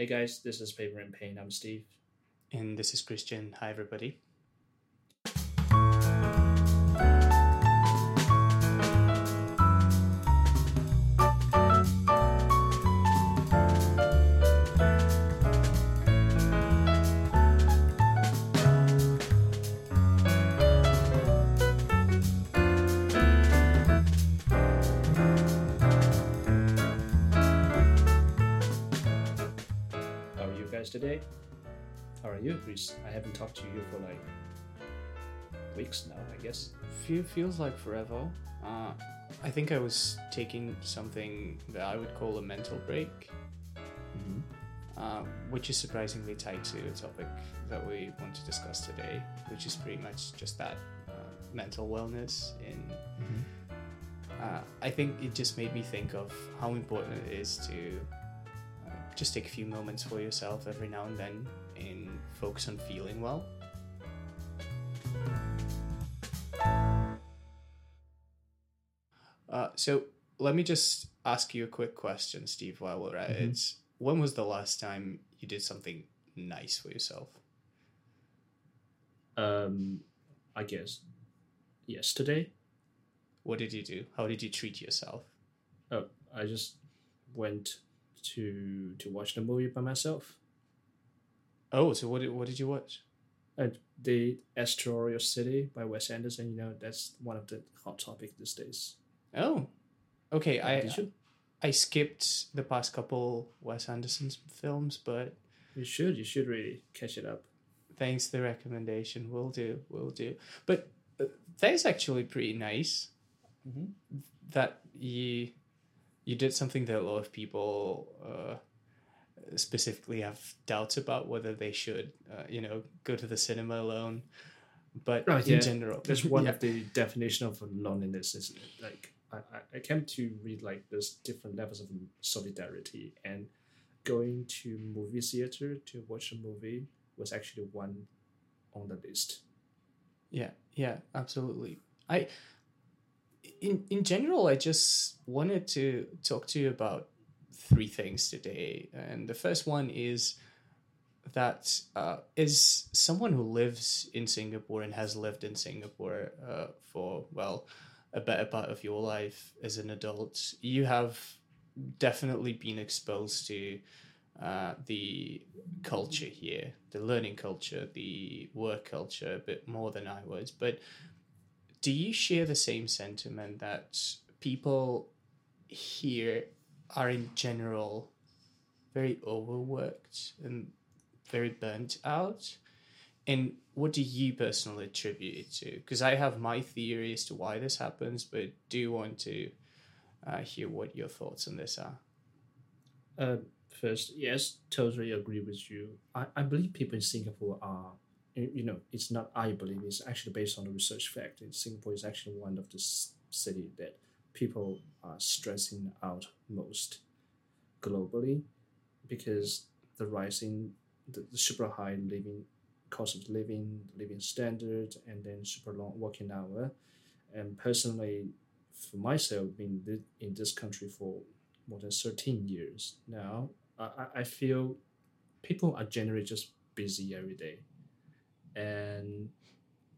Hey guys, this is Paper and Pain. I'm Steve. And this is Kristian. Hi, everybody. How are you guys today? How are you, Chris? I haven't talked to you for like weeks now, I guess. Feel, feels like forever. Uh, I think I was taking something that I would call a mental break, Mm-hmm. uh, which is surprisingly tied to the topic that we want to discuss today, which is pretty much just that uh, mental wellness. In uh, I think it just made me think of how important it is to just take a few moments for yourself every now and then and focus on feeling well. Uh, so let me just ask you a quick question, Steve, while we're at Mhm. it. When was the last time you did something nice for yourself? Um, I guess yesterday, What did you do? How did you treat yourself? oh, I just went to to watch the movie by myself. Oh, so what did, what did you watch? Uh, the Asteroid City by Wes Anderson. You know, that's one of the hot topics these days. Oh, okay. I? I skipped the past couple Wes Anderson's films, but You should. You should really catch it up. thanks for the recommendation. Will do. Will do. But uh, that is actually pretty nice. Mhm. That you you did something that a lot of people uh, specifically have doubts about whether they should, uh, you know, go to the cinema alone. But Right, in yeah. general, That's one Yeah. of the definition of loneliness, isn't it? Like I, I, I came to read like there's different levels of solidarity and going to movie theater to watch a movie was actually one on the list. Yeah, yeah, absolutely. I in in general I just wanted to talk to you about three things today. And the first one is that uh, is someone who lives in Singapore and has lived in Singapore uh, for well a better part of your life as an adult. You have definitely been exposed to uh, the culture here, the learning culture, the work culture, a bit more than I was. But do you share the same sentiment that people here are in general very overworked and very burnt out? And what do you personally attribute it to? Because I have my theory as to why this happens, but do want to uh, hear what your thoughts on this are? Uh, first, yes, totally agree with you. I, I believe people in Singapore are, you know, it's not I believe, it's actually based on the research fact. In Singapore is actually one of the city that people are stressing out most globally because the rising, the, the super high living cost of living, living standard, and then super long working hour. And personally, for myself, being thi- in this country for more than 13 years now, I- I feel people are generally just busy every day. And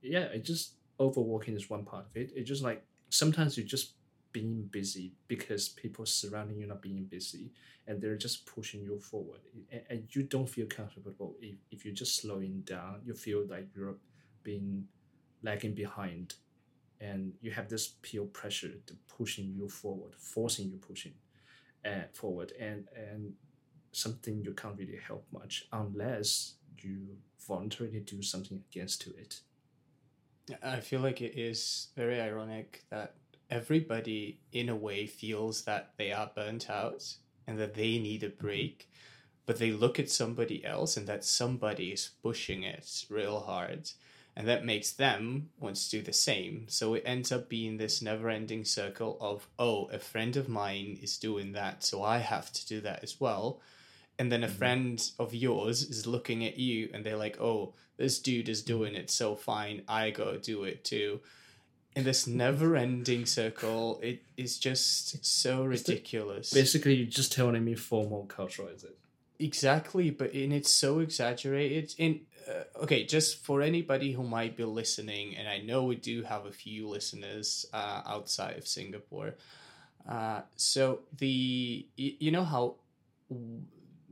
yeah, it just overworking is one part of it. It's just like sometimes you're just being busy because people surrounding you not being busy and they're just pushing you forward. And, and you don't feel comfortable if, if you're just slowing down. You feel like you're being lagging behind and you have this peer pressure to pushing you forward, forcing you pushing uh, forward, and and something you can't really help much unless you voluntarily do something against to it. I feel like it is very ironic that everybody, in a way, feels that they are burnt out and that they need a mm-hmm. break, but they look at somebody else and that somebody is pushing it real hard. And that makes them want to do the same. So it ends up being this never ending circle of, oh, a friend of mine is doing that, so I have to do that as well. And then a Mhm. friend of yours is looking at you and they're like, oh, this dude is doing it so fine, I gotta do it too. In this never ending circle, it is just so It's the- ridiculous. Basically, you're just telling me FOMO culture, is it? exactly, but and it's so exaggerated. And uh, okay, just for anybody who might be listening, and I know we do have a few listeners uh, outside of Singapore. Uh, so the you know how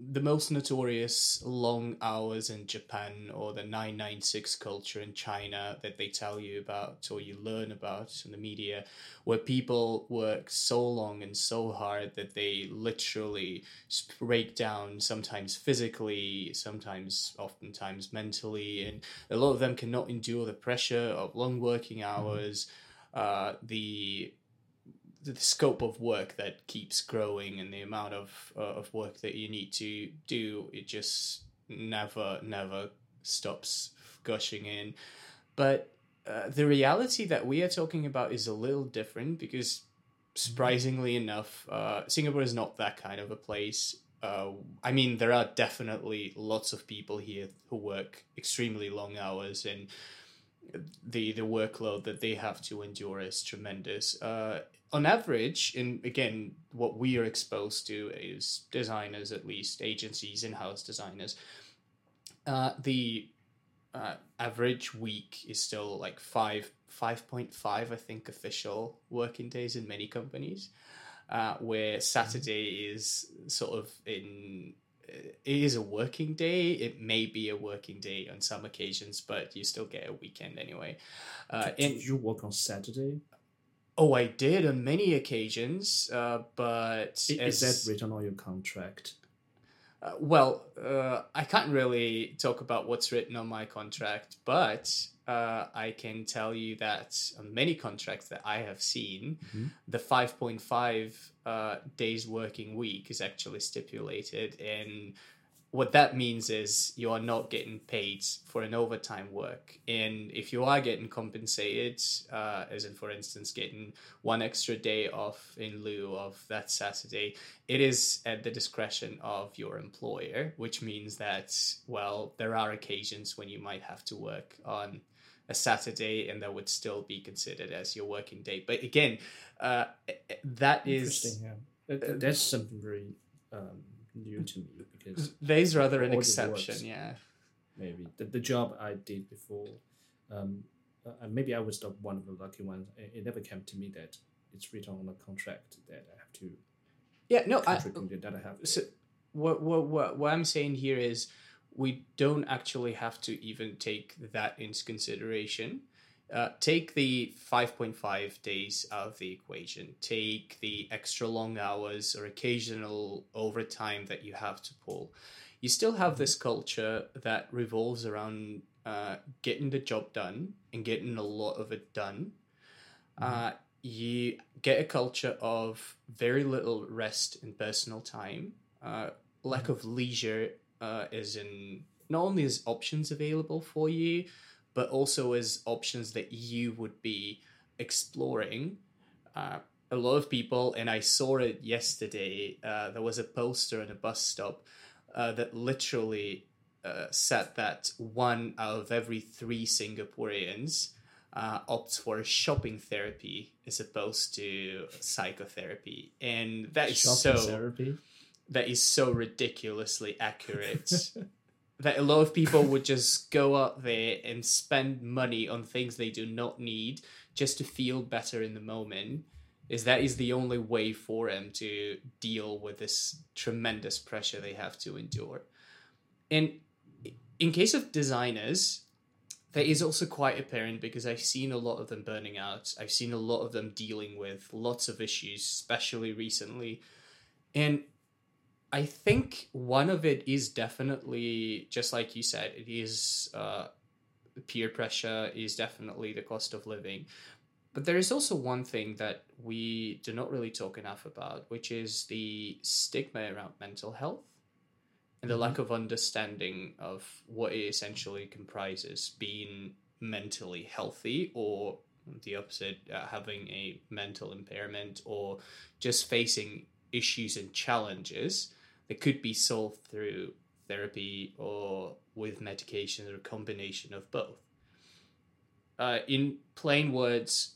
the most notorious long hours in Japan or the 996 culture in China that they tell you about or you learn about in the media, where people work so long and so hard that they literally break down, sometimes physically, sometimes, oftentimes mentally, and a lot of them cannot endure the pressure of long working mm-hmm. hours. Mm-hmm. Uh, the the scope of work that keeps growing and the amount of uh, of work that you need to do it just never never stops gushing in but uh, the reality that we are talking about is a little different because surprisingly enough uh, singapore is not that kind of a place uh, I mean, there are definitely lots of people here who work extremely long hours, and the the workload that they have to endure is tremendous. Uh, on average, in again, what we are exposed to is designers, at least agencies, in-house designers. Uh, the uh, average week is still like five, five point five, I think, official working days in many companies, uh, where Saturday is sort of in. It is a working day. It may be a working day on some occasions, but you still get a weekend anyway. Uh, and you work on Saturday? Oh, I did on many occasions, uh, but is, as, that written on your contract? Uh, well, uh, I can't really talk about what's written on my contract, but uh, I can tell you that on many contracts that I have seen, mm-hmm. the 5.5 uh, days working week is actually stipulated, and what that means is you are not getting paid for an overtime work. And if you are getting compensated, uh, as in, for instance, getting one extra day off in lieu of that Saturday, it is at the discretion of your employer, which means that, well, there are occasions when you might have to work on a Saturday and that would still be considered as your working day. But again, uh, that is. Yeah. That's something very. Um new to me because they's rather an exception. Works, yeah, maybe the, the job I did before, um, uh, maybe I was the one of the lucky ones. It, it, never came to me that it's written on a contract that I have to. Yeah, no, I, that I have. So what, what what what I'm saying here is we don't actually have to even take that into consideration uh, take the 5.5 days out of the equation. Take the extra long hours or occasional overtime that you have to pull. You still have this culture that revolves around uh, getting the job done and getting a lot of it done. Mm-hmm. Uh, you get a culture of very little rest and personal time, uh, lack mm-hmm. of leisure, uh, as in not only is options available for you, but also as options that you would be exploring. Uh, a lot of people, and I saw it yesterday, uh, there was a poster in a bus stop uh, that literally uh, said that one out of every three Singaporeans uh, opts for shopping therapy as opposed to psychotherapy. And that is shopping so. Therapy? That is so ridiculously accurate. that a lot of people would just go out there and spend money on things they do not need just to feel better in the moment is that is the only way for them to deal with this tremendous pressure they have to endure and in case of designers that is also quite apparent because I've seen a lot of them burning out. I've seen a lot of them dealing with lots of issues, especially recently. And I think one of it is definitely just like you said, it is uh, peer pressure is definitely the cost of living. But there is also one thing that we do not really talk enough about, which is the stigma around mental health and the mm-hmm. lack of understanding of what it essentially comprises being mentally healthy or the opposite, uh, having a mental impairment or just facing issues and challenges that could be solved through therapy or with medication or a combination of both. Uh, in plain words,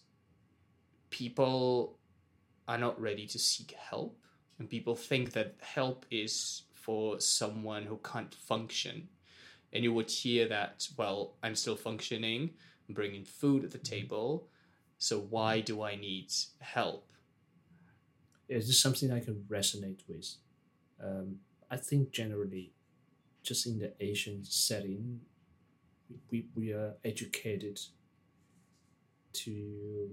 people are not ready to seek help, and people think that help is for someone who can't function. And you would hear that, well, I'm still functioning, I'm bringing food at the table, so why do I need help? Is this something I can resonate with? Um, I think generally, just in the Asian setting, we, we are educated to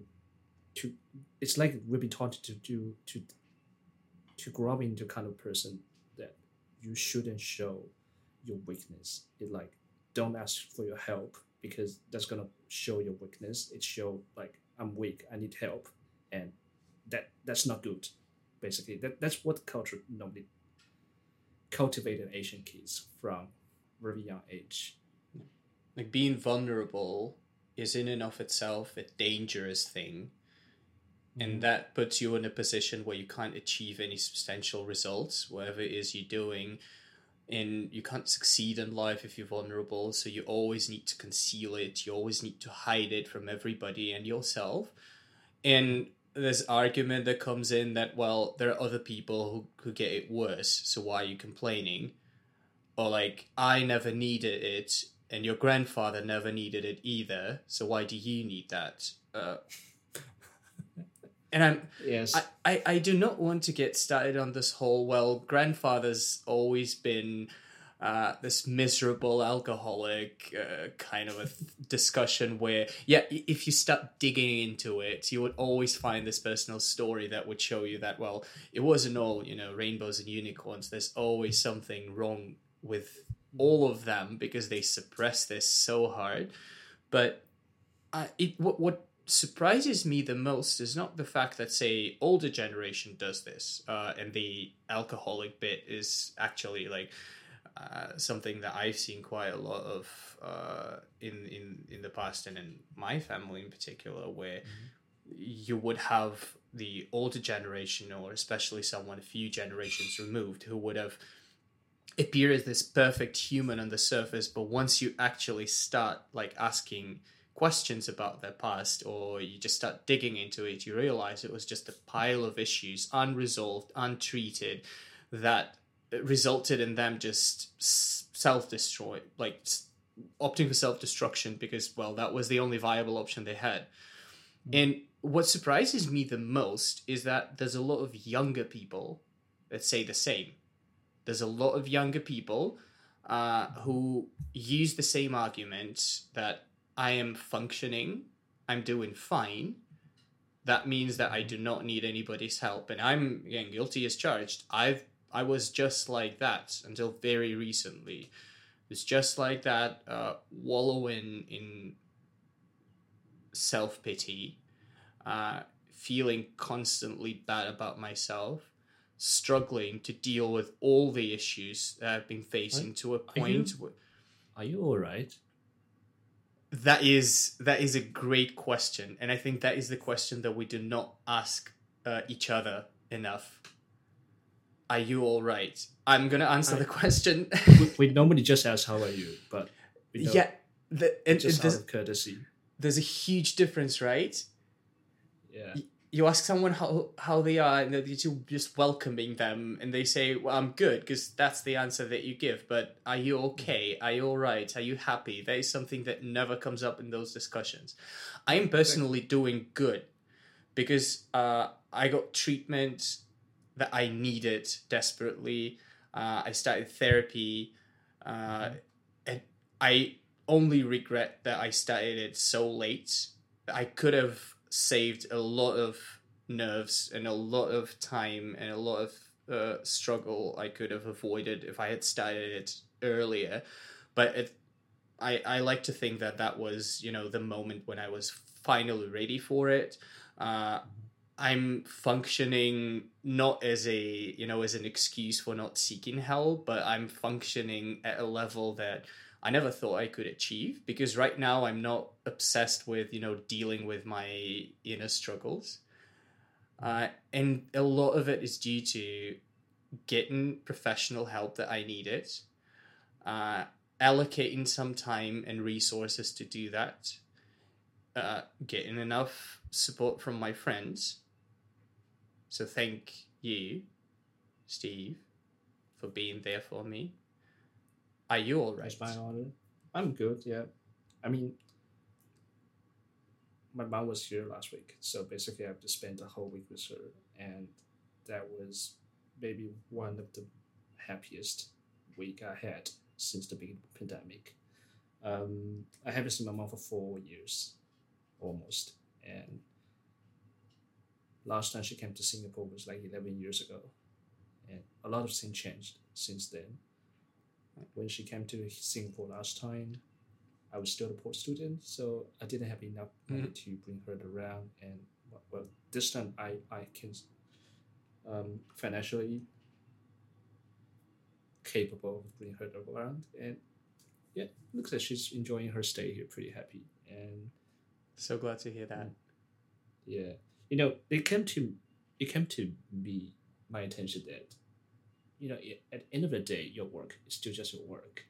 to it's like we've been taught to do to to grow up into kind of person that you shouldn't show your weakness. It like don't ask for your help because that's gonna show your weakness. It show like I'm weak, I need help, and that that's not good. Basically, that that's what culture normally cultivated Asian kids from very young age. Like being vulnerable is in and of itself a dangerous thing. And mm. that puts you in a position where you can't achieve any substantial results, whatever it is you're doing. And you can't succeed in life if you're vulnerable. So you always need to conceal it. You always need to hide it from everybody and yourself. And this argument that comes in that, well, there are other people who, who get it worse. So why are you complaining? Or like, I never needed it and your grandfather never needed it either. So why do you need that? Uh, and I'm Yes. I, I, I do not want to get started on this whole well grandfather's always been uh, this miserable alcoholic uh, kind of a th- discussion where yeah if you start digging into it you would always find this personal story that would show you that well it wasn't all you know rainbows and unicorns. There's always something wrong with all of them because they suppress this so hard. But uh, it what what surprises me the most is not the fact that say older generation does this uh, and the alcoholic bit is actually like uh, something that I've seen quite a lot of uh, in in in the past and in my family in particular where you would have the older generation or especially someone a few generations removed who would have appeared as this perfect human on the surface but once you actually start like asking questions about their past or you just start digging into it you realize it was just a pile of issues unresolved untreated that resulted in them just self-destroy like opting for self-destruction because well that was the only viable option they had and what surprises me the most is that there's a lot of younger people that say the same there's a lot of younger people uh, who use the same argument that I am functioning, I'm doing fine. That means that I do not need anybody's help, and I'm again guilty as charged. I've I was just like that until very recently. It's just like that, uh, wallowing in self pity, uh, feeling constantly bad about myself, struggling to deal with all the issues that I've been facing to a point where Are you all right? that is that is a great question, and I think that is the question that we do not ask uh, each other enough. Are you all right? I'm gonna answer I- the question. we, we normally just ask how are you, but yeah, the, and, just out there's, of courtesy. there's a huge difference, right? Yeah. you ask someone how how they are and you're just welcoming them and they say well i'm good because that's the answer that you give but are you okay are you all right are you happy that is something that never comes up in those discussions i am personally doing good because uh, i got treatment that i needed desperately uh, i started therapy uh, and i only regret that i started it so late i could have saved a lot of nerves and a lot of time and a lot of uh, struggle I could have avoided if I had started it earlier. But it, I I like to think that that was you know the moment when I was finally ready for it. Uh, I'm functioning not as a you know as an excuse for not seeking help, but I'm functioning at a level that I never thought I could achieve because right now I'm not obsessed with you know dealing with my inner struggles, uh, and a lot of it is due to getting professional help that I needed, uh, allocating some time and resources to do that, uh, getting enough support from my friends. So thank you, Steve, for being there for me. Are you all right? It's my honor. I'm good. Yeah, I mean, my mom was here last week, so basically I have to spend the whole week with her, and that was maybe one of the happiest week I had since the beginning of the pandemic. Um, I haven't seen my mom for four years, almost, and last time she came to Singapore was like eleven years ago, and a lot of things changed since then. When she came to Singapore last time, I was still a poor student, so I didn't have enough money to bring her around. And well, well, this time I I can um, financially capable of bringing her around, and yeah, looks like she's enjoying her stay here, pretty happy. And So glad to hear that. yeah, you know, it came to it came to me my attention that you know at the end of the day, your work is still just your work,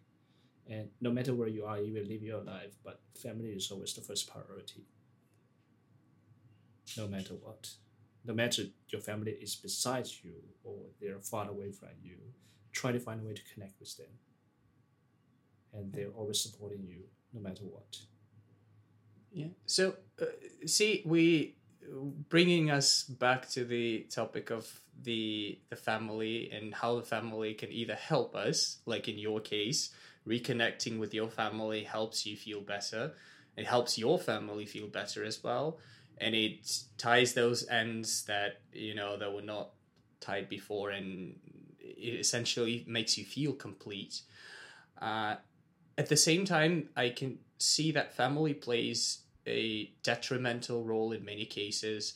and no matter where you are, you will live your life, but family is always the first priority. No matter what, no matter your family is beside you or they're far away from you, try to find a way to connect with them, and they're always supporting you no matter what. Yeah. So, uh, see, we bringing us back to the topic of the the family and how the family can either help us, like in your case, reconnecting with your family helps you feel better. It helps your family feel better as well, and it ties those ends that you know that were not tied before, and it essentially makes you feel complete. Uh, at the same time, I can see that family plays a detrimental role in many cases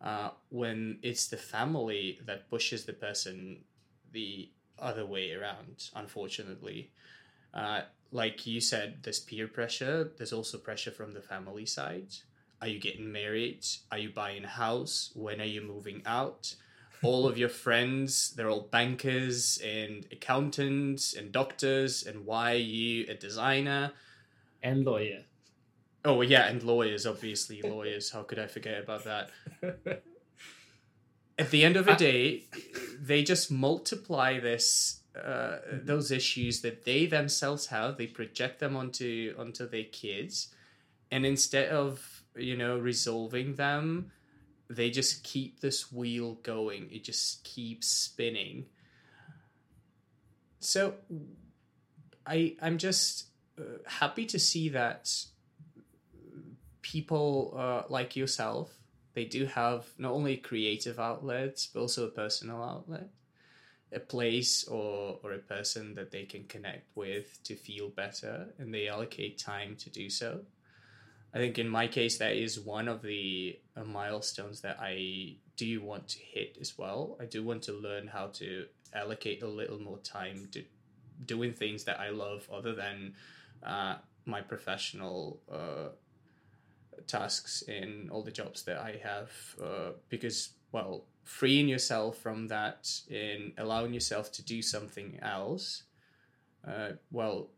uh, when it's the family that pushes the person the other way around, unfortunately. Uh, like you said, there's peer pressure, there's also pressure from the family side. Are you getting married? Are you buying a house? When are you moving out? all of your friends, they're all bankers and accountants and doctors, and why are you a designer? And lawyer. Oh yeah, and lawyers, obviously lawyers. How could I forget about that? At the end of the day, they just multiply this uh, those issues that they themselves have. They project them onto onto their kids, and instead of you know resolving them, they just keep this wheel going. It just keeps spinning. So, I I'm just uh, happy to see that people uh, like yourself they do have not only creative outlets but also a personal outlet. A place or or a person that they can connect with to feel better and they allocate time to do so. I think in my case that is one of the uh, milestones that i do want to hit as well. I do want to learn how to allocate a little more time to doing things that i love other than uh, my professional uh, tasks in all the jobs that I have uh, because, well, freeing yourself from that and allowing yourself to do something else, uh, well,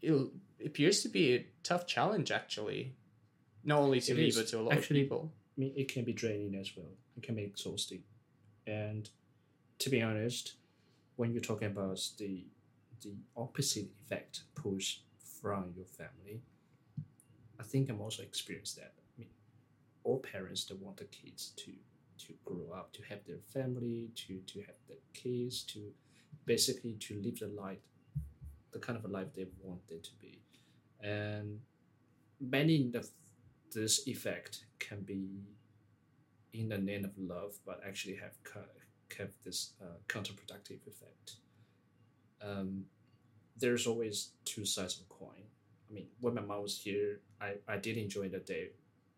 it appears to be a tough challenge actually. Not only to It me, is. but to a lot Actually- of people. I mean, it can be draining as well. It can be exhausting. And to be honest, when you're talking about the the opposite effect push from your family, I think I'm also experienced that. I mean, all parents they want the kids to to grow up, to have their family, to to have their kids, to basically to live the life, the kind of a life they want it to be, and many of this effect can be in the name of love, but actually have have this uh, counterproductive effect. Um, there's always two sides of a coin. I mean, when my mom was here, I, I did enjoy the day,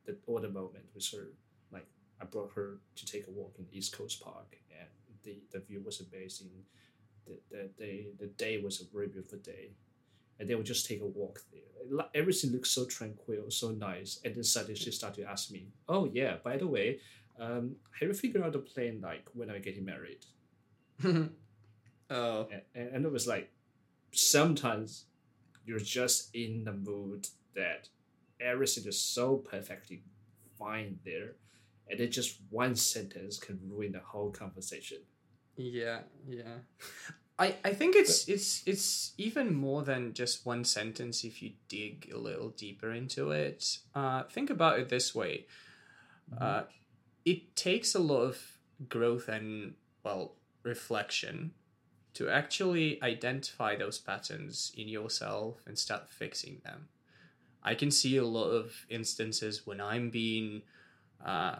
the all the moment with her. Like I brought her to take a walk in East Coast Park, and the, the view was amazing. The, the day the day was a very beautiful day, and they would just take a walk there. Everything looked so tranquil, so nice. And then suddenly she started to ask me, "Oh yeah, by the way, um, have you figured out the plan like when I'm getting married?" oh, and, and it was like sometimes you're just in the mood that everything is so perfectly fine there and then just one sentence can ruin the whole conversation Yeah, yeah. I, I think it's it's it's even more than just one sentence if you dig a little deeper into it. Uh, think about it this way: uh, it takes a lot of growth and well reflection to actually identify those patterns in yourself and start fixing them. I can see a lot of instances when I'm being uh,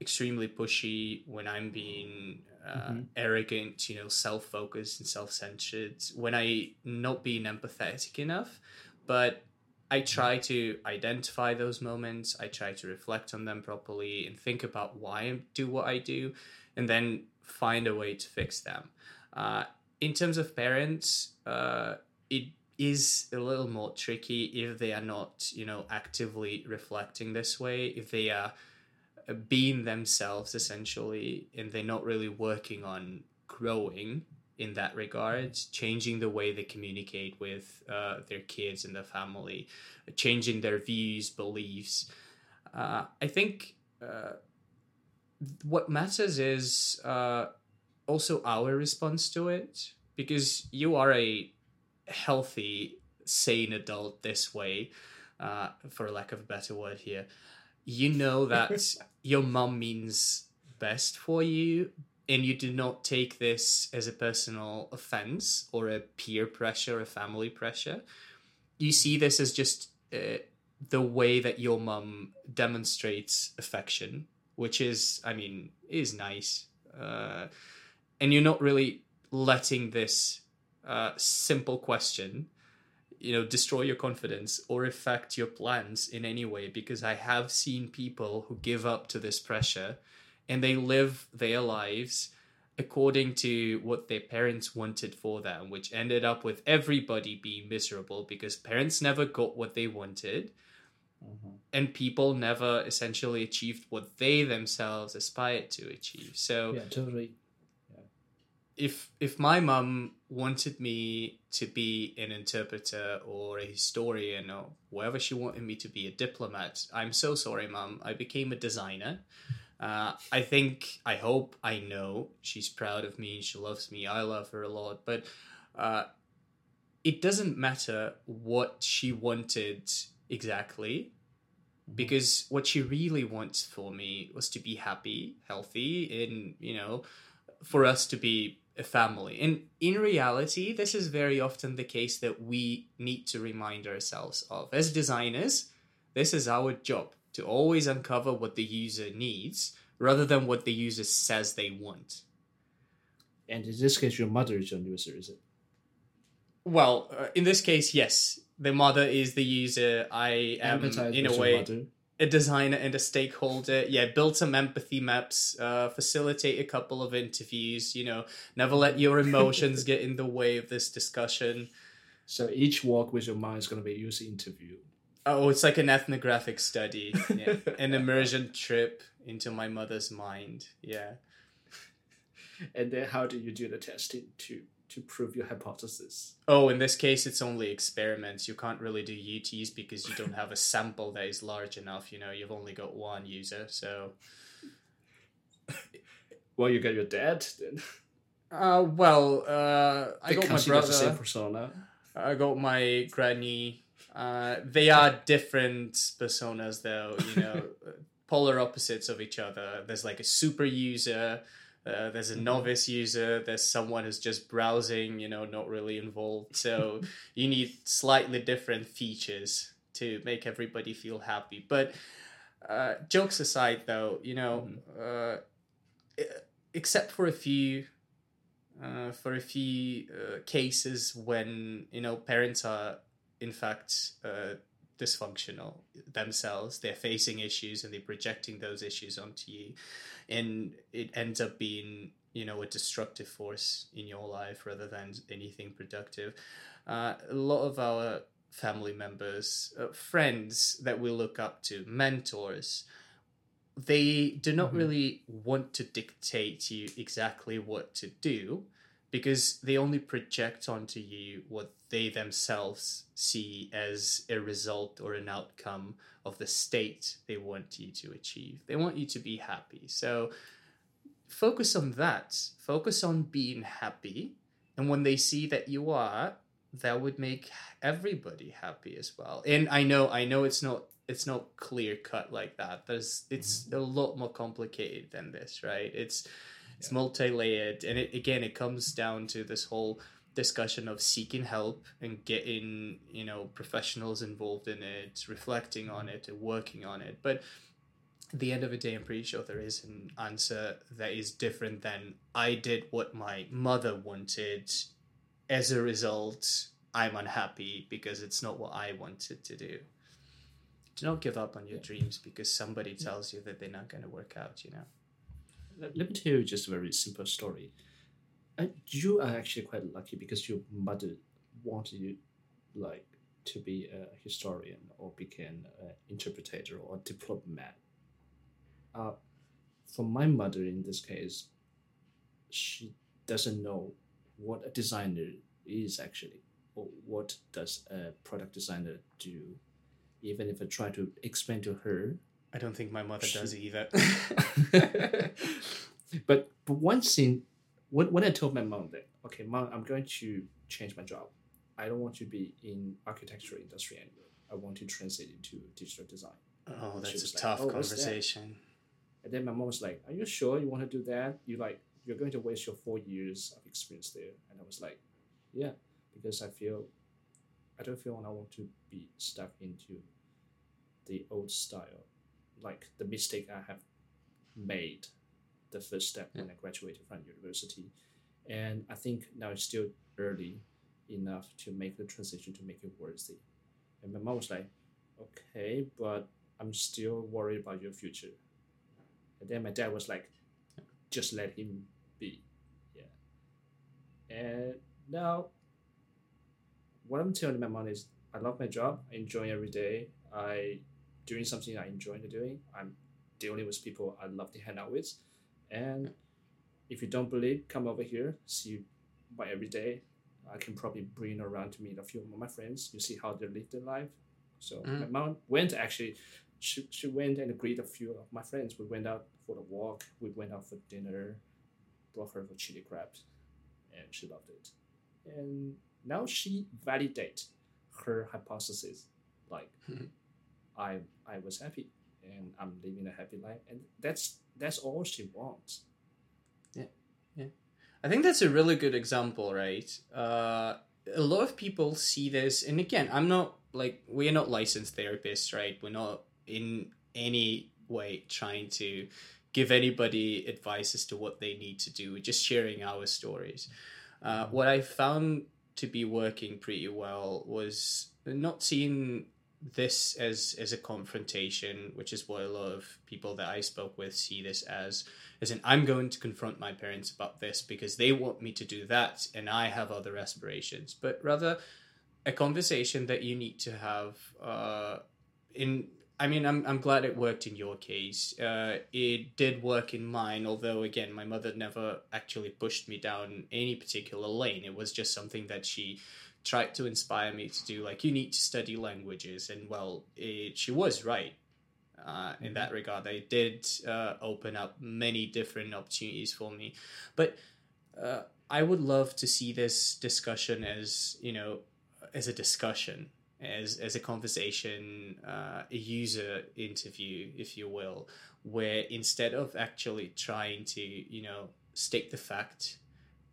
extremely pushy, when I'm being uh, Mhm. arrogant, you know, self-focused and self-centered, when I not being empathetic enough, but I try to identify those moments. I try to reflect on them properly and think about why I do what I do, and then find a way to fix them. Uh, in terms of parents, uh, it is a little more tricky if they are not, you know, actively reflecting this way. If they are uh, being themselves essentially, and they're not really working on growing in that regard, changing the way they communicate with uh, their kids and their family, changing their views, beliefs. Uh, I think uh, what matters is uh, also our response to it because you are a healthy, sane adult this way, uh, for lack of a better word here. You know that your mom means best for you, and you do not take this as a personal offense or a peer pressure, a family pressure. You see this as just uh, the way that your mom demonstrates affection, which is, I mean, is nice. Uh, and you're not really letting this uh, simple question you know destroy your confidence or affect your plans in any way because i have seen people who give up to this pressure and they live their lives according to what their parents wanted for them which ended up with everybody being miserable because parents never got what they wanted. And people never essentially achieved what they themselves aspired to achieve. So Yeah, totally. If if my mum wanted me to be an interpreter or a historian or whatever she wanted me to be a diplomat i'm so sorry mum. I became a designer. Uh, i think i hope i know she's proud of me she loves me. I love her a lot. But uh, it doesn't matter what she wanted exactly because what she really wants for me was to be happy healthy and you know for us to be a family. And in reality, this is very often the case that we need to remind ourselves of. As designers, this is our job to always uncover what the user needs rather than what the user says they want. And in this case, your mother is your user, is it? Well, uh, in this case, yes. The mother is the user. I am, in a way, mother. A designer and a stakeholder. Yeah, build some empathy maps, uh, facilitate a couple of interviews, you know, never let your emotions get in the way of this discussion. So each walk with your mind is going to be a user interview. Oh, it's like an ethnographic study, yeah. an immersion trip into my mother's mind. Yeah. And then how do you do the testing to to prove your hypothesis? Oh, in this case, it's only experiments. You can't really do UTs because you don't have a sample that is large enough. You know, you've only got one user, so. Well, you got your dad, then Uh, well, uh, I got my Because he has the same brother. persona. I got my granny. Uh, they are different personas, though. You know, polar opposites of each other. There's like a super user. Uh, there's a novice user. There's someone who's just browsing. You know, not really involved. So you need slightly different features to make everybody feel happy. But uh, jokes aside, though, you know, uh, e- except for a few uh, for a few uh, cases when you know parents are in fact uh, dysfunctional themselves. They're facing issues and they're projecting those issues onto you. And it ends up being you know a destructive force in your life rather than anything productive. Uh, a lot of our family members uh, friends that we look up to mentors they do not Mhm. really want to dictate to you exactly what to do because they only project onto you what they themselves see as a result or an outcome of the state they want you to achieve. They want you to be happy. So focus on that. Focus on being happy and when they see that you are that would make everybody happy as well and i know i know it's not it's not clear cut like that there's it's mm-hmm. a lot more complicated than this right it's it's multi-layered and it, again it comes down to this whole discussion of seeking help and getting you know professionals involved in it reflecting on it and working on it. But at the end of the day i'm pretty sure there is an answer that is different than i did what my mother wanted. As a result i'm unhappy because it's not what i wanted to do. Do not give up on your dreams because somebody tells you that they're not going to work out you know Let, me tell you just a very simple story. Uh, you are actually quite lucky because your mother wanted you, like, to be a historian or become an interpreter or diplomat. Uh, for my mother in this case, she doesn't know what a designer is actually, or what does a product designer do. Even if I try to explain to her, i don't think my mother does either. But but one thing when, when I told my mom that okay mom I'm going to change my job. I don't want to be in architecture industry anymore. I want to transit into digital design. Oh that's a like, tough "Oh, conversation. And then my mom was like are you sure you want to do that? You like you're going to waste your four years of experience there. And I was like yeah because I feel I don't feel I want to be stuck into the old style like the mistake I have made the first step when I graduated from university. And I think now it's still early enough to make the transition to make it worthy. And my mom was like, okay, but I'm still worried about your future. And then my dad was like, just let him be. Yeah. And now, what I'm telling my mom is, I love my job. I enjoy every day. I doing something I enjoy doing. I'm dealing with people I love to hang out with. And if you don't believe, come over here, see my every day. I can probably bring around to meet a few of my friends. You see how they live their life. So Mm. my mom went actually. She, she went and greeted a few of my friends. We went out for the walk. We went out for dinner. Brought her for chili crabs, and she loved it. And now she validate her hypothesis, like Mhm. I I was happy and I'm living a happy life, and that's that's all she wants. Yeah, yeah. I think that's a really good example, right? Uh, a lot of people see this, and again, I'm not like we're not licensed therapists, right? We're not in any way trying to give anybody advice as to what they need to do. We're just sharing our stories. Uh, what I found to be working pretty well was not seeing this as as a confrontation, which is what a lot of people that I spoke with see this as as in I'm going to confront my parents about this because they want me to do that and I have other aspirations, but rather a conversation that you need to have uh, in I mean I'm I'm glad it worked in your case. Uh, it did work in mine, although again my mother never actually pushed me down any particular lane. It was just something that she tried to inspire me to do like you need to study languages. And well it, she was right uh, in that regard. They did uh, open up many different opportunities for me, but uh, I would love to see this discussion as you know as a discussion, as as a conversation, uh, a user interview, if you will, where instead of actually trying to you know state the fact,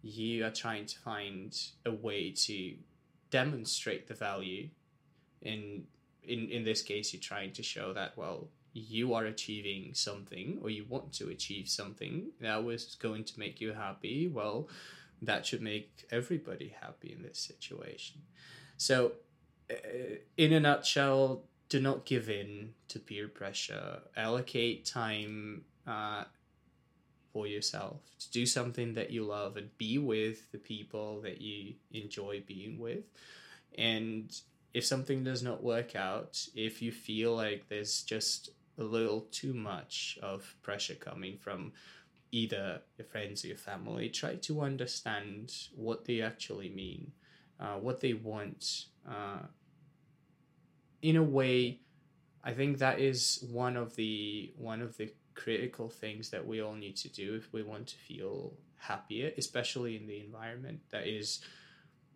you are trying to find a way to demonstrate the value in in in this case you're trying to show that well you are achieving something or you want to achieve something that was going to make you happy well that should make everybody happy in this situation. So uh, in a nutshell do not give in to peer pressure. Allocate time uh, for yourself to do something that you love and be with the people that you enjoy being with. And if something does not work out if you feel like there's just a little too much of pressure coming from either your friends or your family try to understand what they actually mean uh, what they want uh, in a way i think that is one of the one of the critical things that we all need to do if we want to feel happier, especially in the environment that is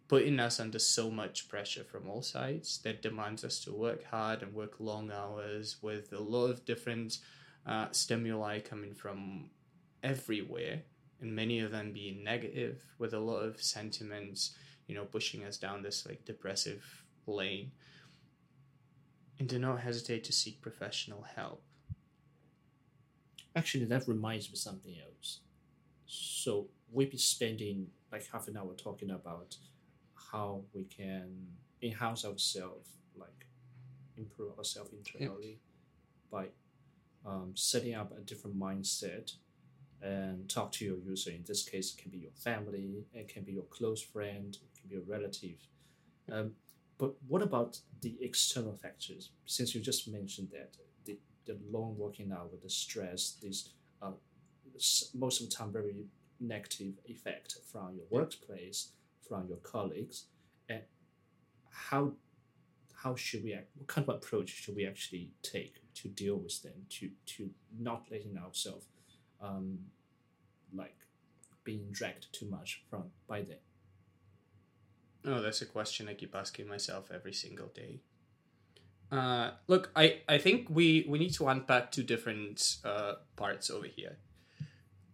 putting us under so much pressure from all sides that demands us to work hard and work long hours with a lot of different uh, stimuli coming from everywhere and many of them being negative with a lot of sentiments you know pushing us down this like depressive lane. And do not hesitate to seek professional help Actually, that reminds me of something else. So we've been spending like half an hour talking about how we can enhance ourselves, like improve ourselves internally by um, setting up a different mindset and talk to your user. In this case, it can be your family, it can be your close friend, it can be a relative. Um, but what about the external factors? Since you just mentioned that the, the long working hour, the stress, this uh, most of the time very negative effect from your workplace, from your colleagues, and how how should we act, what kind of approach should we actually take to deal with them to to not letting ourselves um, like being dragged too much from by them? Oh, that's a question I keep asking myself every single day. Uh, look, I, I think we, we need to unpack two different uh, parts over here.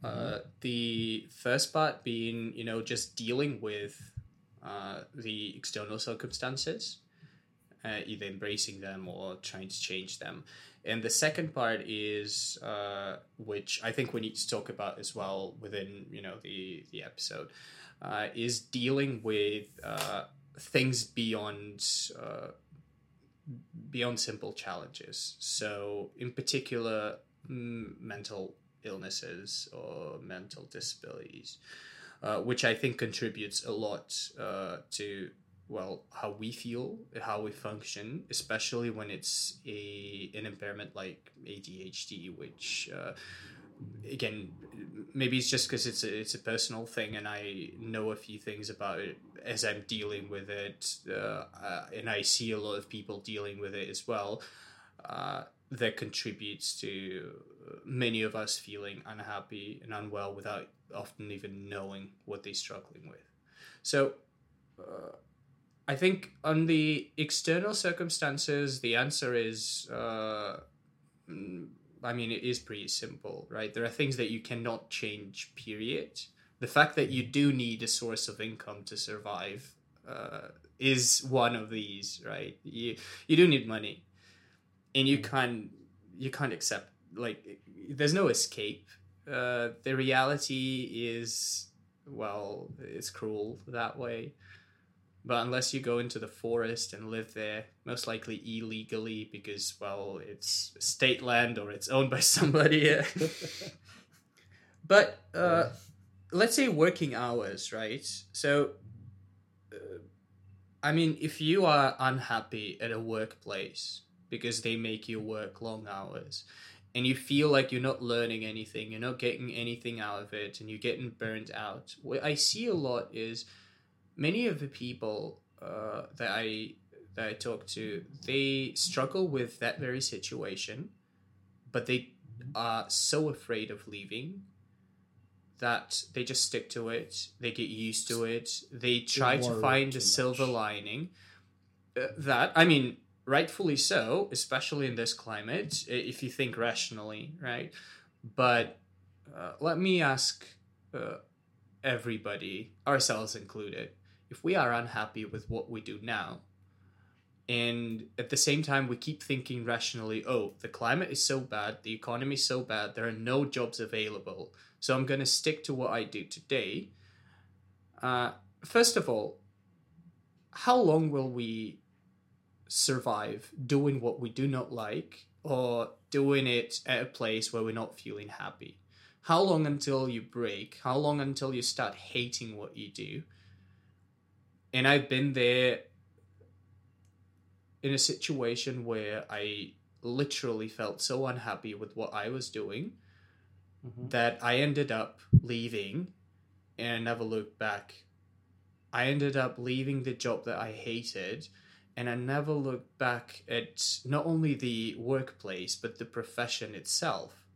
Uh, the first part being, you know, just dealing with uh, the external circumstances, uh, either embracing them or trying to change them. And the second part is, uh, which I think we need to talk about as well within, you know, the the episode, uh, is dealing with uh, things beyond uh, beyond simple challenges. So, in particular, mm, mental illnesses or mental disabilities, uh, which I think contributes a lot uh, to well how we feel, how we function, especially when it's a an impairment like ADHD, which. Uh, again, maybe it's just because it's a, it's a personal thing, and I know a few things about it as I'm dealing with it, uh, uh, and I see a lot of people dealing with it as well. Uh, that contributes to many of us feeling unhappy and unwell without often even knowing what they're struggling with. So, uh, I think on the external circumstances, the answer is. I mean, it is pretty simple, right? There are things that you cannot change, period. The fact that you do need a source of income to survive uh, is one of these, right? You you do need money, and you can't you can't accept like there's no escape. Uh, the reality is well, it's cruel that way. But unless you go into the forest and live there, most likely illegally because, well, it's state land or it's owned by somebody. but uh, let's say working hours, right? So, uh, I mean, if you are unhappy at a workplace because they make you work long hours, and you feel like you're not learning anything, you're not getting anything out of it, and you're getting burnt out, what I see a lot is many of the people uh, that I that I talk to, they struggle with that very situation, but they are so afraid of leaving that they just stick to it. They get used to it. They try to find a silver much. lining. Uh, that I mean, rightfully so, especially in this climate, if you think rationally, right? But uh, let me ask uh, everybody, ourselves included, if we are unhappy with what we do now, and at the same time we keep thinking rationally, oh, the climate is so bad, the economy is so bad, there are no jobs available, so I'm going to stick to what I do today. Uh, first of all, how long will we survive doing what we do not like or doing it at a place where we're not feeling happy? How long until you break? How long until you start hating what you do? And I've been there in a situation where I literally felt so unhappy with what I was doing Mhm. that I ended up leaving and never looked back. I ended up leaving the job that I hated and I never looked back at not only the workplace but the profession itself.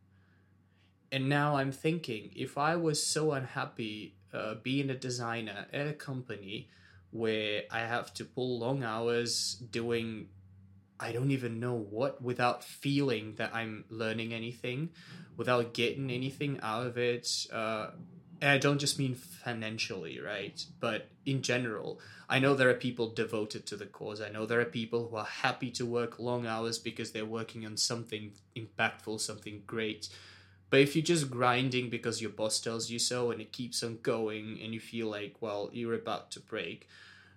and now I'm thinking if I was so unhappy uh, being a designer at a company where I have to pull long hours doing I don't even know what without feeling that I'm learning anything, without getting anything out of it. Uh, and I don't just mean financially, right? But in general, I know there are people devoted to the cause. I know there are people who are happy to work long hours because they're working on something impactful, something great. But if you're just grinding because your boss tells you so and it keeps on going and you feel like, well, you're about to break,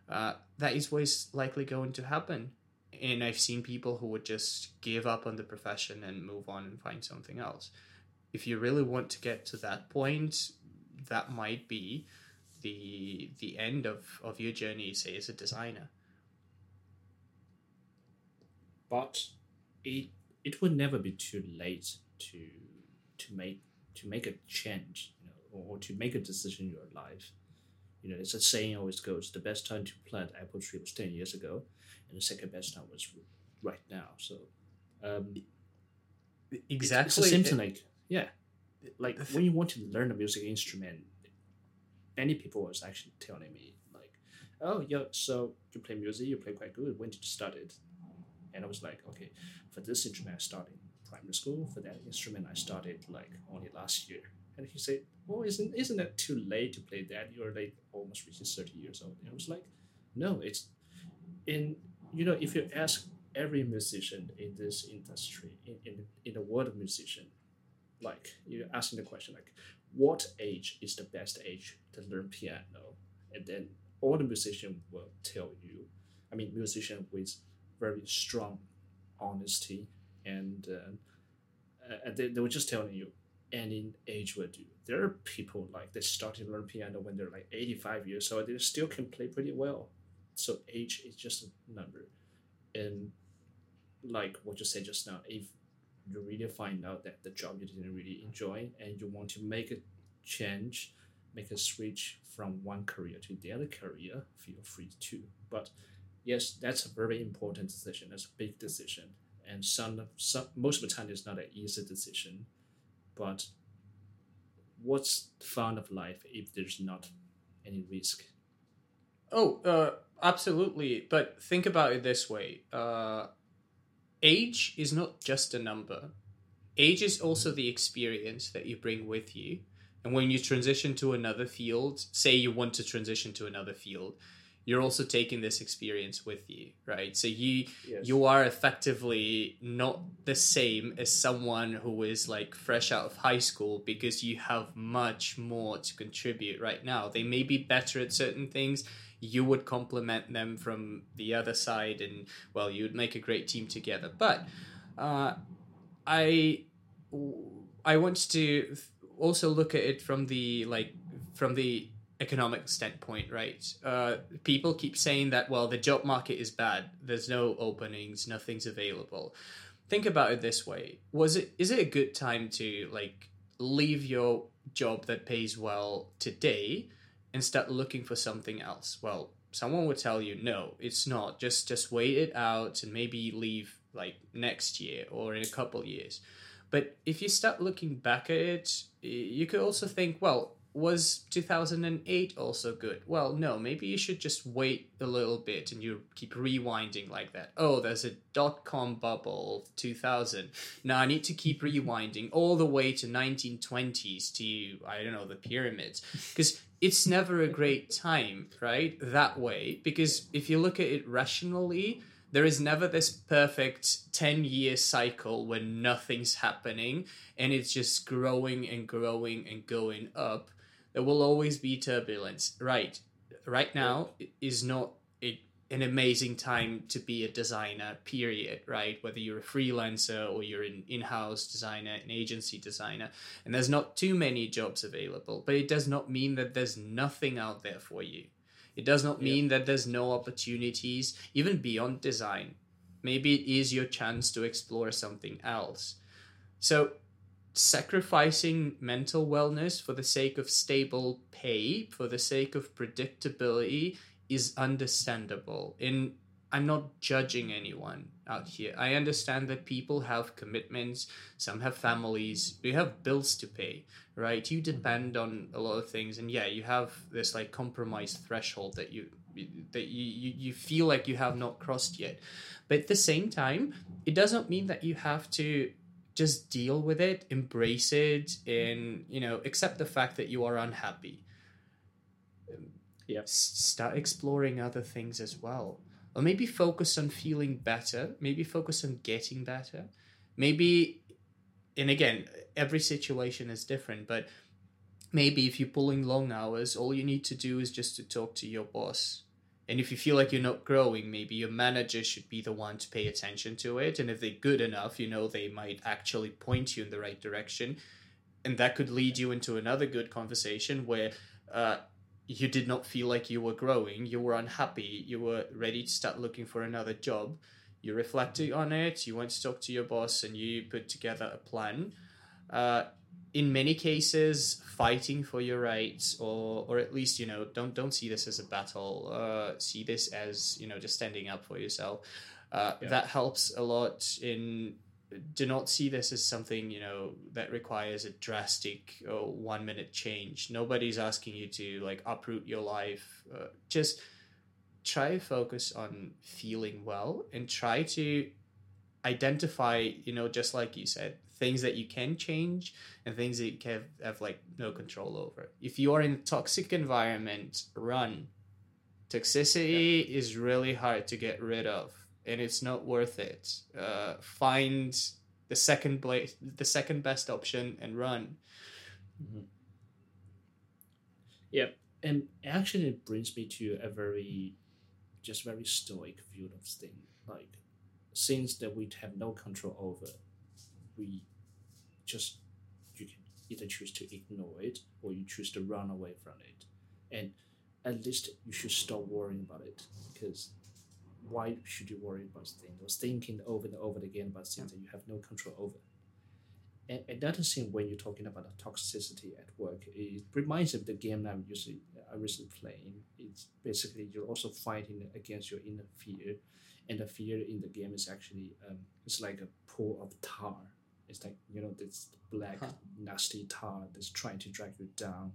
uh, that is what is likely going to happen. And I've seen people who would just give up on the profession and move on and find something else. If you really want to get to that point, that might be the the end of, of your journey, say as a designer. But it it will never be too late to to make to make a change, you know, or, to make a decision in your life. You know, it's a saying always goes: the best time to plant apple tree was ten years ago, and the second best time was right now. So, um, exactly, it's, it's the same thing. Like, yeah, like when you want to learn a music instrument, many people was actually telling me like, "Oh, yeah, so you play music, you play quite good. When did you start it?" And I was like, "Okay, for this instrument, I started primary school. For that instrument, I started like only last year." And he said, "Well, isn't isn't it too late to play that? You're like almost reaching thirty years old." And I was like, "No, it's in you know if you ask every musician in this industry in in, in the world of musician." Like you're asking the question like, what age is the best age to learn piano? And then all the musicians will tell you. I mean, musician with very strong honesty and uh, and they, they were just telling you any age will do. There are people like they started to learn piano when they're like 85 years old. They still can play pretty well. So age is just a number. And like what you said just now, if you really find out that the job you didn't really enjoy and you want to make a change, make a switch from one career to the other career, feel free to. But yes, that's a very important decision. That's a big decision. And some, some most of the time it's not an easy decision. But what's the fun of life if there's not any risk? Oh, uh, absolutely. But think about it this way. Uh, age is not just a number. Age is also the experience that you bring with you. And when you transition to another field, say you want to transition to another field, you're also taking this experience with you, right? So you yes. you are effectively not the same as someone who is like fresh out of high school because you have much more to contribute right now. They may be better at certain things, you would complement them from the other side and well you would make a great team together but uh, i i want to also look at it from the like from the economic standpoint right uh, people keep saying that well the job market is bad there's no openings nothing's available think about it this way was it is it a good time to like leave your job that pays well today and start looking for something else. Well, someone would tell you, no, it's not. Just just wait it out and maybe leave like next year or in a couple years. But if you start looking back at it, you could also think, well, was 2008 also good? Well, no, maybe you should just wait a little bit and you keep rewinding like that. Oh, there's a dot com bubble of 2000. Now I need to keep rewinding all the way to 1920s to, I don't know, the pyramids. Because it's never a great time, right? That way. Because if you look at it rationally, there is never this perfect 10 year cycle when nothing's happening and it's just growing and growing and going up. There will always be turbulence. Right. Right now is not a an amazing time to be a designer period right whether you're a freelancer or you're an in-house designer an agency designer and there's not too many jobs available but it does not mean that there's nothing out there for you it does not mean yeah. that there's no opportunities even beyond design maybe it is your chance to explore something else so sacrificing mental wellness for the sake of stable pay for the sake of predictability is understandable. In I'm not judging anyone out here. I understand that people have commitments, some have families, you have bills to pay, right? You mm-hmm. depend on a lot of things and yeah, you have this like compromise threshold that you that you, you, you feel like you have not crossed yet. But at the same time, it doesn't mean that you have to just deal with it, embrace it, and you know, accept the fact that you are unhappy. Yeah. S- start exploring other things as well or maybe focus on feeling better maybe focus on getting better maybe and again every situation is different but maybe if you're pulling long hours all you need to do is just to talk to your boss and if you feel like you're not growing maybe your manager should be the one to pay attention to it and if they're good enough you know they might actually point you in the right direction and that could lead you into another good conversation where uh, you did not feel like you were growing, you were unhappy, you were ready to start looking for another job. You reflected on it, you went to talk to your boss, and you put together a plan. Uh, in many cases, fighting for your rights, or or at least you know, don't don't see this as a battle. Uh, see this as you know, just standing up for yourself. Uh, yeah. That helps a lot in do not see this as something you know that requires a drastic uh, one minute change nobody's asking you to like uproot your life uh, just try to focus on feeling well and try to identify you know just like you said things that you can change and things that you have, have like no control over if you are in a toxic environment run toxicity yeah. is really hard to get rid of and it's not worth it. Uh, find the second place, the second best option, and run. Mm-hmm. Yep, and actually, it brings me to a very, just very stoic view of things. Like, things that we have no control over, we just you can either choose to ignore it or you choose to run away from it, and at least you should stop worrying about it because why should you worry about things or thinking over and over again about things that you have no control over? And another thing when you're talking about the toxicity at work, it reminds me of the game I'm usually I recently playing. It's basically you're also fighting against your inner fear, and the fear in the game is actually um, it's like a pool of tar. It's like you know this black huh. nasty tar that's trying to drag you down,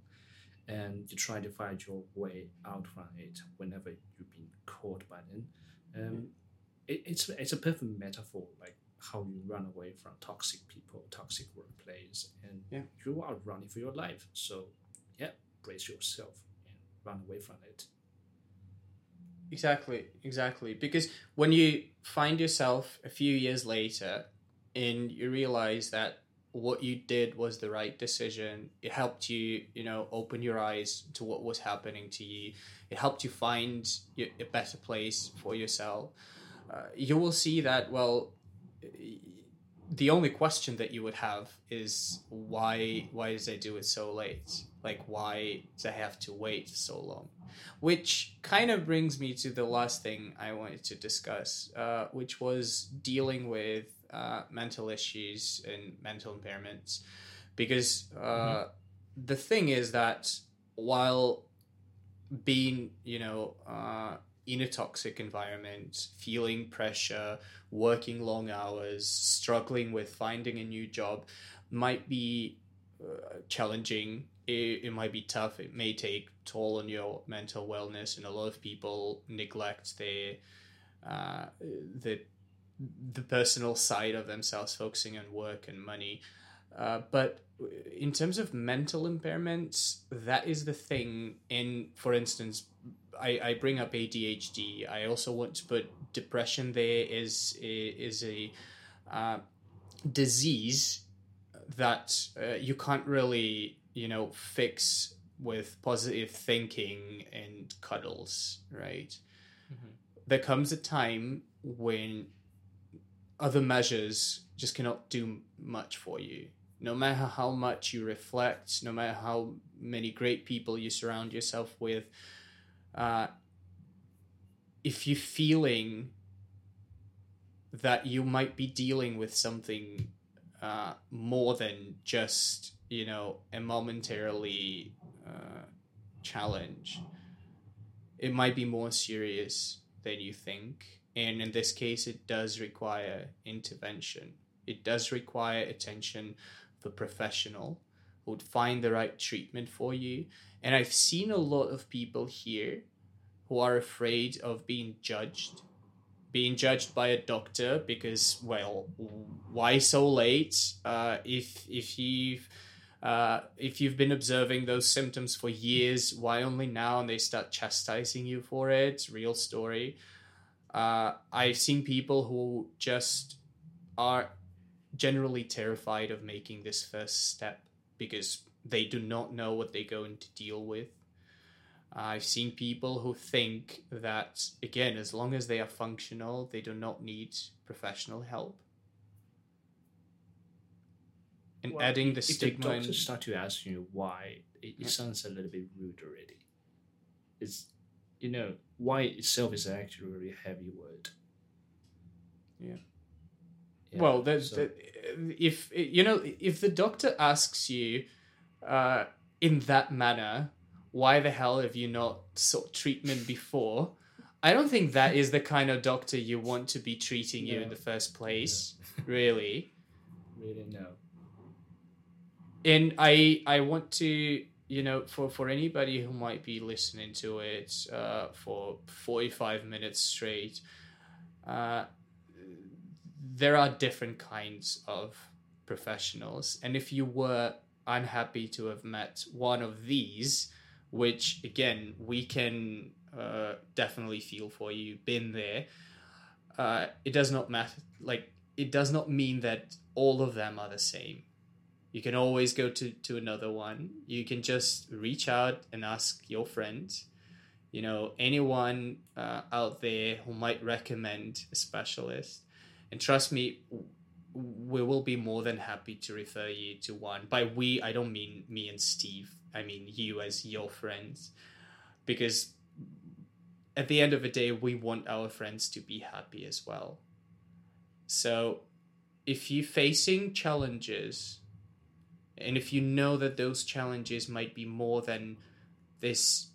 and you try to find your way out from it whenever you've been caught by them. Um, it, it's it's a perfect metaphor, like how you run away from toxic people, toxic workplace, and yeah. you are running for your life. So, yeah, brace yourself and run away from it. Exactly, exactly. Because when you find yourself a few years later and you realize that what you did was the right decision, it helped you, you know, open your eyes to what was happening to you. It helped you find a better place for yourself. Uh, you will see that, well, the only question that you would have is why why does they do it so late? Like why does they have to wait so long? Which kind of brings me to the last thing i wanted to discuss uh, which was dealing with uh, mental issues and mental impairments. Because uh, mm-hmm. the thing is that while being you know uh, in a toxic environment feeling pressure working long hours struggling with finding a new job might be uh, challenging. It, it might be tough. It may take toll on your mental wellness and a lot of people neglect their uh, the the personal side of themselves focusing on work and money uh, but in terms of mental impairments, that is the thing. In, for instance, I, I bring up ADHD. I also want to put depression there is is a uh, disease that uh, you can't really you know fix with positive thinking and cuddles, right? Mm-hmm. There comes a time when other measures just cannot do much for you no matter how much you reflect, no matter how many great people you surround yourself with, uh, if you're feeling that you might be dealing with something uh, more than just, you know, a momentarily uh, challenge, it might be more serious than you think. And in this case, it does require intervention. It does require attention a professional who would find the right treatment for you. And I've seen a lot of people here who are afraid of being judged being judged by a doctor because well why so late uh, if if you've uh, if you've been observing those symptoms for years why only now and they start chastising you for it real story uh, i've seen people who just are generally terrified of making this first step because they do not know what they're going to deal with I've seen people who think that, again, as long as they are functional, they do not need professional help. And Well, adding the if stigma. the in- doctors start to ask you why, it, it Yeah. sounds a little bit rude already. It's, you know, why itself is actually a very heavy word. Yeah. Yeah, well, there's, so- if you know, if the doctor asks you uh, in that manner, why the hell have you not sought treatment before? I don't think that is the kind of doctor you want to be treating you in the first place. Really. really no. and i i want to you know for for anybody who might be listening to it uh, for 45 minutes straight uh, there are different kinds of professionals. And if you were unhappy to have met one of these which again we can uh, definitely feel for you been there. Uh, it does not matter like it does not mean that all of them are the same you can always go to, to another one. You can just reach out and ask your friend, you know, anyone uh, out there who might recommend a specialist. And trust me, we will be more than happy to refer you to one. By we, I don't mean me and Steve, I mean you as your friends. Because at the end of the day, we want our friends to be happy as well. So if you're facing challenges, and if you know that those challenges might be more than this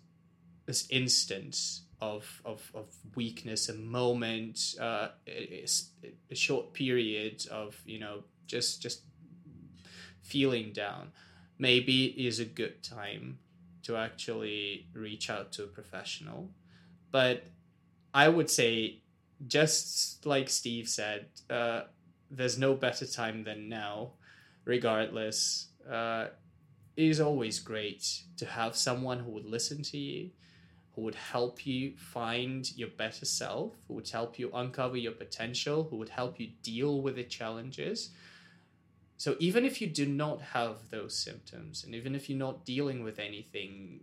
this instance of of, of weakness a moment uh, a, a- short period of you know just just feeling down maybe is a good time to actually reach out to a professional. But i would say just like steve said uh, there's no better time than now regardless, uh, it is always great to have someone who would listen to you, who would help you find your better self, who would help you uncover your potential, who would help you deal with the challenges. So even if you do not have those symptoms, and even if you're not dealing with anything,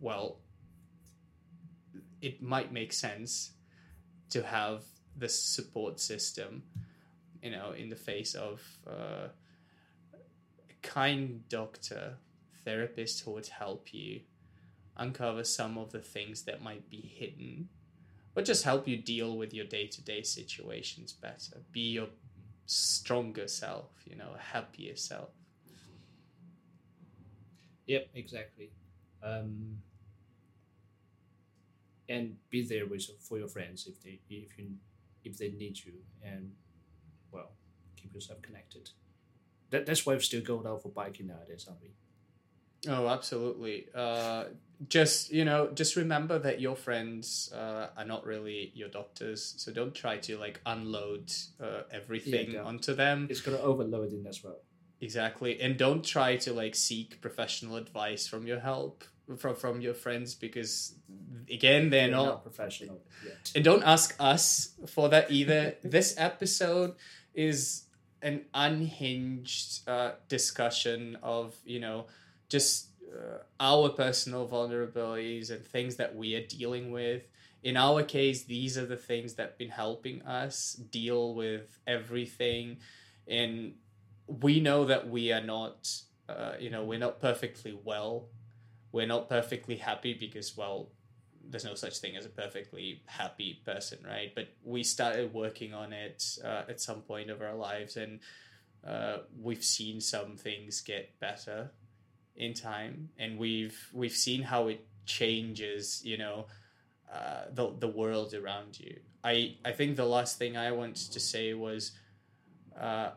well, it might make sense to have this support system you know, in the face of uh, kind doctor, therapist who would help you uncover some of the things that might be hidden, or just help you deal with your day to day situations better. Be your stronger self, you know, a happier self. Yep, exactly. Um, and be there with for your friends if they if you if they need you, and well, keep yourself connected. That that's why we still go out for biking nowadays, aren't we? Oh, absolutely. Uh, just you know, just remember that your friends uh, are not really your doctors, so don't try to like unload uh, everything don't. onto them. It's gonna overload it as well. Exactly, and don't try to like seek professional advice from your help from from your friends because again they're You're not. professional yet. And don't ask us for that either. this episode is an unhinged uh, discussion of you know just uh, our personal vulnerabilities and things that we are dealing with. In our case, these are the things that have been helping us deal with everything, and we know that we are not, uh, you know, we're not perfectly well. We're not perfectly happy because, well, there's no such thing as a perfectly happy person, right? But we started working on it uh, at some point of our lives, and uh, we've seen some things get better in time, and we've we've seen how it changes. You know, uh, the the world around you. I I think the last thing I wanted to say was, uh,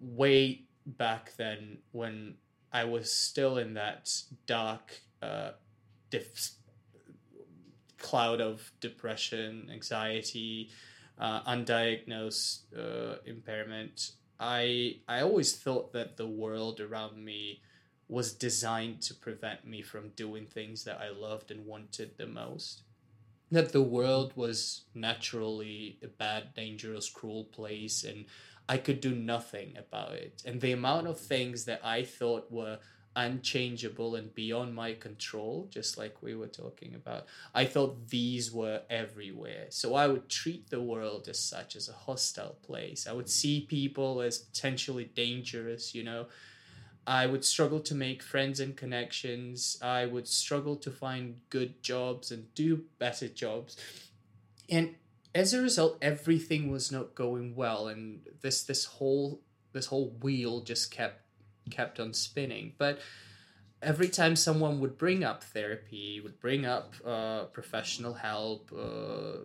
way back then when I was still in that dark uh, dif- cloud of depression, anxiety, uh, undiagnosed uh, impairment. I I always thought that the world around me was designed to prevent me from doing things that I loved and wanted the most. That the world was naturally a bad, dangerous, cruel place, and I could do nothing about it. And the amount of things that I thought were unchangeable and beyond my control, just like we were talking about, I thought these were everywhere. So I would treat the world as such, as a hostile place. I would see people as potentially dangerous, you know. I would struggle to make friends and connections. I would struggle to find good jobs and do better jobs. And as a result, everything was not going well, and this this whole this whole wheel just kept kept on spinning. But every time someone would bring up therapy, would bring up uh, professional help, uh,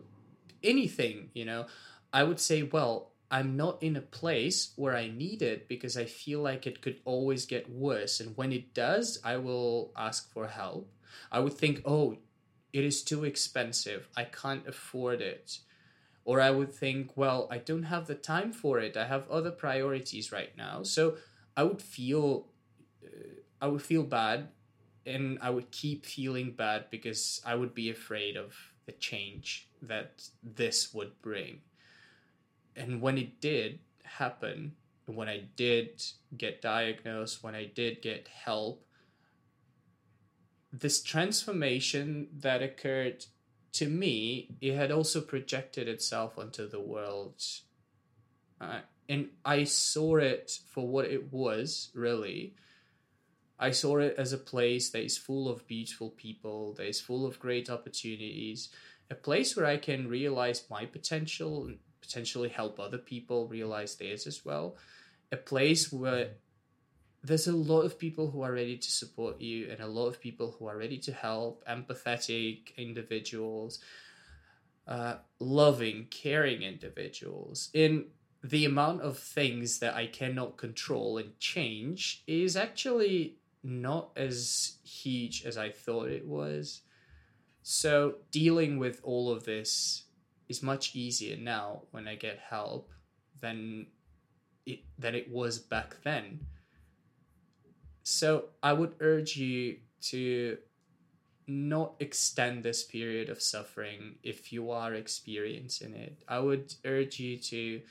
anything, you know, I would say, well, I'm not in a place where I need it because I feel like it could always get worse. And when it does, I will ask for help. I would think, oh, it is too expensive. I can't afford it. Or I would think, well, I don't have the time for it. I have other priorities right now. So I would feel, uh, I would feel bad, and I would keep feeling bad because I would be afraid of the change that this would bring and when it did happen, when I did get diagnosed, when I did get help, this transformation that occurred to me, it had also projected itself onto the world. Uh, and I saw it for what it was, really. I saw it as a place that is full of beautiful people, that is full of great opportunities, a place where I can realize my potential potentially help other people realize theirs as well. A place where there's a lot of people who are ready to support you and a lot of people who are ready to help, empathetic individuals, uh, loving, caring individuals. In the amount of things that I cannot control and change is actually not as huge as I thought it was. So, dealing with all of this is much easier now when I get help than it than it was back then. So I would urge you to not extend this period of suffering if you are experiencing it. I would urge you to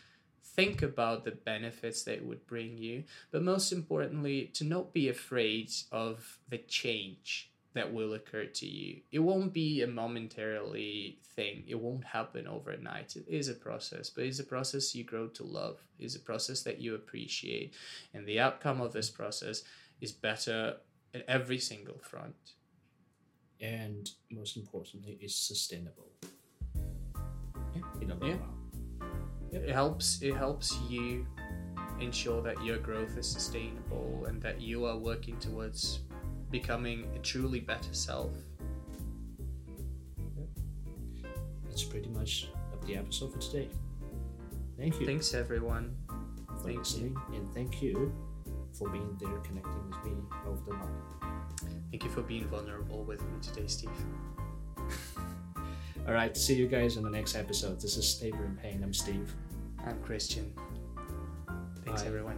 think about the benefits that it would bring you, but most importantly, to not be afraid of the change that will occur to you. It won't be a momentarily thing. It won't happen overnight. It is a process, but it's a process you grow to love. It's a process that you appreciate. And the outcome of this process is better at every single front. And most importantly, it's sustainable. Yeah. In the long Yeah. It helps it helps you ensure that your growth is sustainable and that you are working towards becoming a truly better self. That's pretty much of the episode for today. Thank you Thanks everyone. for thank you. listening, and thank you for being there connecting with me over the line. Thank you for being vulnerable with me today, Steve. All right, see you guys in the next episode. This is Paper and Pain. I'm Steve. I'm Kristian. Thanks Bye. everyone.